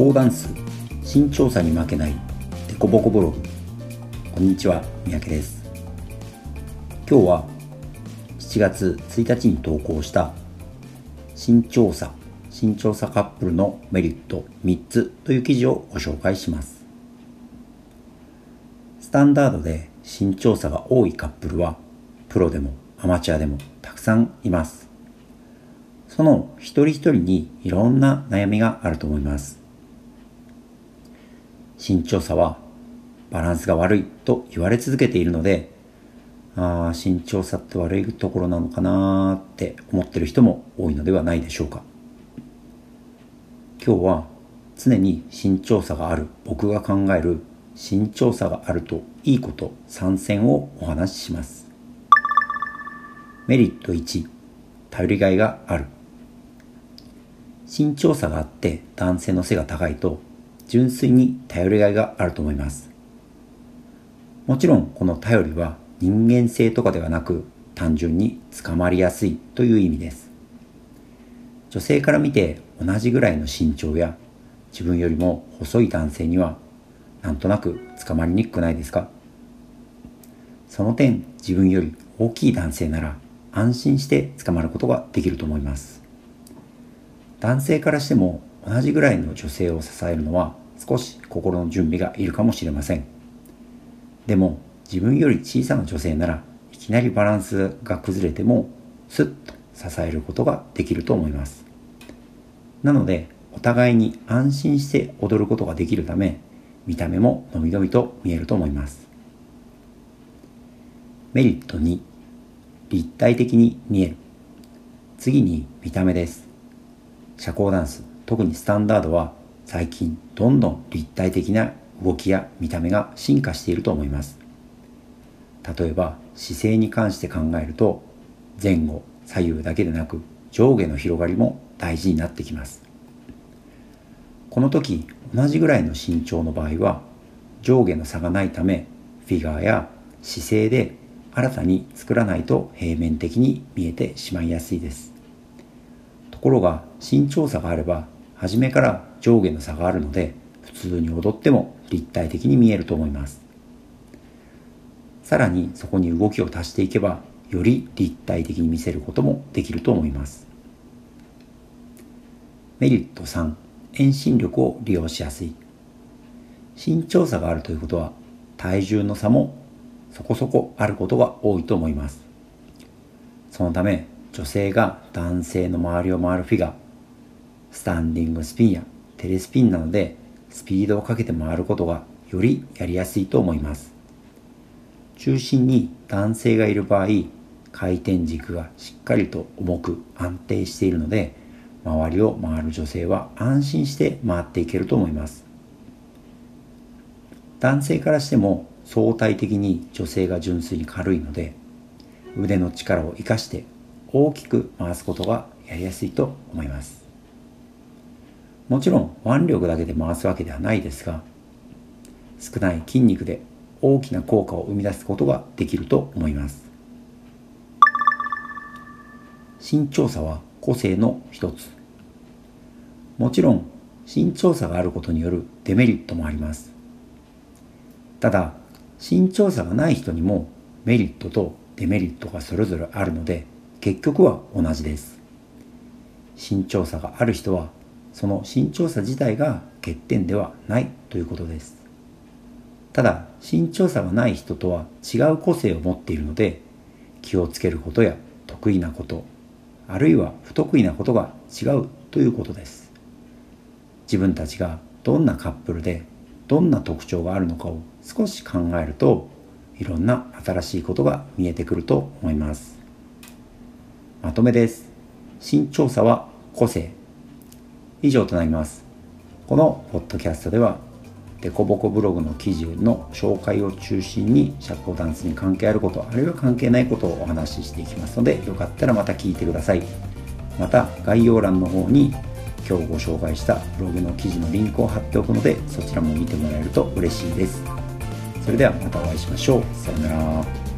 交ダンス身長差に負けないデコボコブログこんにちは三宅です。今日は7月1日に投稿した身長差身長差カップルのメリット3つという記事をご紹介します。スタンダードで身長差が多いカップルはプロでもアマチュアでもたくさんいます。その一人一人にいろんな悩みがあると思います。身長差はバランスが悪いと言われ続けているので、ああ、身長差って悪いところなのかなって思ってる人も多いのではないでしょうか。今日は常に身長差がある僕が考える身長差があるといいこと参戦をお話しします。メリット1、頼りがいがある。身長差があって男性の背が高いと純粋に頼りがいがあると思います。もちろんこの頼りは人間性とかではなく単純に捕まりやすいという意味です。女性から見て同じぐらいの身長や自分よりも細い男性にはなんとなく捕まりにくくないですか？その点自分より大きい男性なら安心して捕まることができると思います。男性からしても同じぐらいの女性を支えるのは少し心の準備がいるかもしれません。でも自分より小さな女性ならいきなりバランスが崩れてもスッと支えることができると思います。なのでお互いに安心して踊ることができるため見た目ものびのびと見えると思います。メリット2立体的に見える。次に見た目です。社交ダンス。特にスタンダードは最近どんどん立体的な動きや見た目が進化していると思います。例えば姿勢に関して考えると前後左右だけでなく上下の広がりも大事になってきます。この時同じぐらいの身長の場合は上下の差がないためフィガーや姿勢で新たに作らないと平面的に見えてしまいやすいです。ところが身長差があれば初めから上下の差があるので普通に踊っても立体的に見えると思います。さらにそこに動きを足していけばより立体的に見せることもできると思います。メリット3遠心力を利用しやすい。身長差があるということは体重の差もそこそこあることが多いと思います。そのため女性が男性の周りを回るフィガスタンディングスピンやテレスピンなどでスピードをかけて回ることがよりやりやすいと思います。中心に男性がいる場合回転軸がしっかりと重く安定しているので周りを回る女性は安心して回っていけると思います。男性からしても相対的に女性が純粋に軽いので腕の力を生かして大きく回すことがやりやすいと思います。もちろん腕力だけで回すわけではないですが少ない筋肉で大きな効果を生み出すことができると思います。身長差は個性の一つ。もちろん身長差があることによるデメリットもあります。ただ身長差がない人にもメリットとデメリットがそれぞれあるので結局は同じです。身長差がある人はその身長差自体が欠点ではないということです。ただ身長差がない人とは違う個性を持っているので気をつけることや得意なことあるいは不得意なことが違うということです。自分たちがどんなカップルでどんな特徴があるのかを少し考えるといろんな新しいことが見えてくると思います。まとめです。身長差は個性。以上となります。このポッドキャストでは、デコボコブログの記事の紹介を中心に社交ダンスに関係あること、あるいは関係ないことをお話ししていきますので、よかったらまた聞いてください。また、概要欄の方に今日ご紹介したブログの記事のリンクを貼っておくので、そちらも見てもらえると嬉しいです。それではまたお会いしましょう。さようなら。